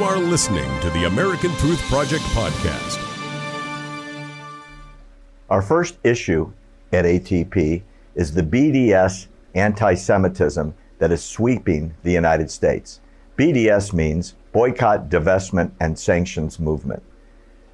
You are listening to the American Truth Project podcast. Our first issue at ATP is the BDS anti Semitism that is sweeping the United States. BDS means Boycott, Divestment, and Sanctions Movement.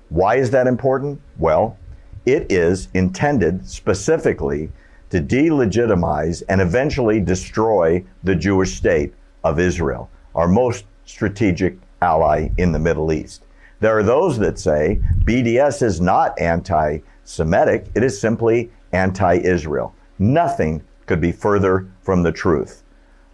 Why is that important? Well, it is intended specifically to delegitimize and eventually destroy the Jewish state of Israel, our most strategic ally in the Middle East. There are those that say BDS is not anti Semitic, it is simply anti Israel. Nothing could be further from the truth.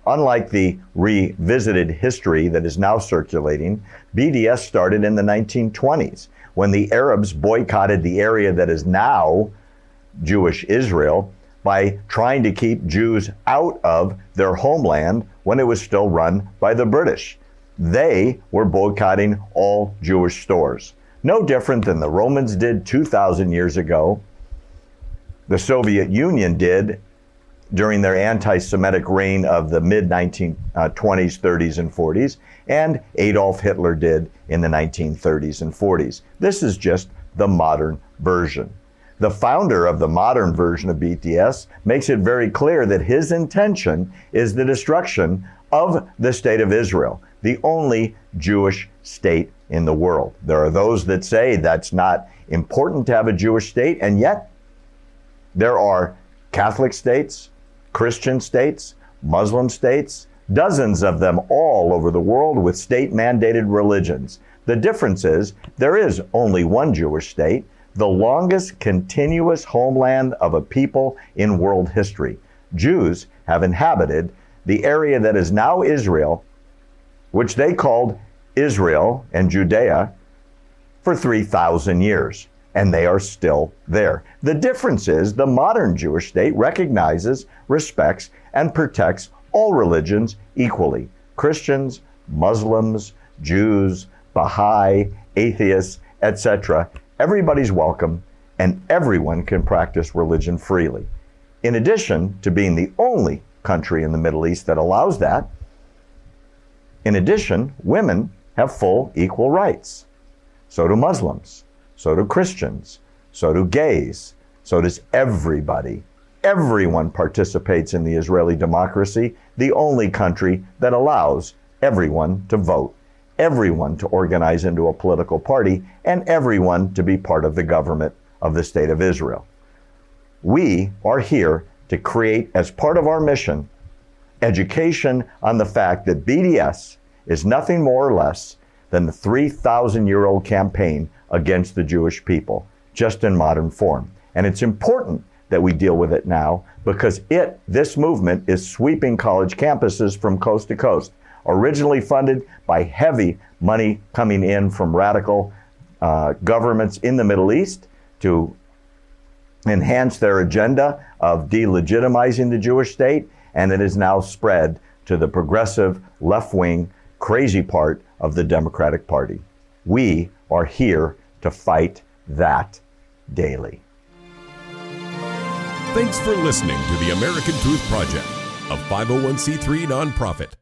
Unlike the revisited history that is now circulating, BDS started in the 1920s when the Arabs boycotted the area that is now Jewish Israel by trying to keep Jews out of their homeland when it was still run by the British. They were boycotting all Jewish stores. No different than the Romans did 2,000 years ago, the Soviet Union did during their anti Semitic reign of the mid 1920s, 30s, and 40s, and Adolf Hitler did in the 1930s and 40s. This is just the modern version. The founder of the modern version of BDS makes it very clear that his intention is the destruction of the state of Israel, the only Jewish state in the world. There are those that say that's not important to have a Jewish state, and yet there are Catholic states, Christian states, Muslim states, dozens of them all over the world with state mandated religions. The difference is there is only one Jewish state, the longest continuous homeland of a people in world history. Jews have inhabited the area that is now Israel, which they called Israel and Judea, for 3,000 years and they are still there. The difference is the modern Jewish state recognizes, respects, and protects all religions equally Christians, Muslims, Jews, Baha'i, atheists, etc. Everybody's welcome, and everyone can practice religion freely. In addition to being the only country in the Middle East that allows that, in addition, women have full equal rights. So do Muslims. So do Christians. So do gays. So does everybody. Everyone participates in the Israeli democracy, the only country that allows everyone to vote, everyone to organize into a political party, and everyone to be part of the government of the State of Israel. We are here to create, as part of our mission, education on the fact that BDS is nothing more or less than the 3,000 year old campaign against the Jewish people, just in modern form. And it's important that we deal with it now because it, this movement, is sweeping college campuses from coast to coast. Originally funded by heavy money coming in from radical uh, governments in the Middle East to enhance their agenda of delegitimizing the Jewish state, and it is now spread to the progressive left wing crazy part of the Democratic Party. We are here to fight that daily. Thanks for listening to the American Truth Project, a 501c3 nonprofit.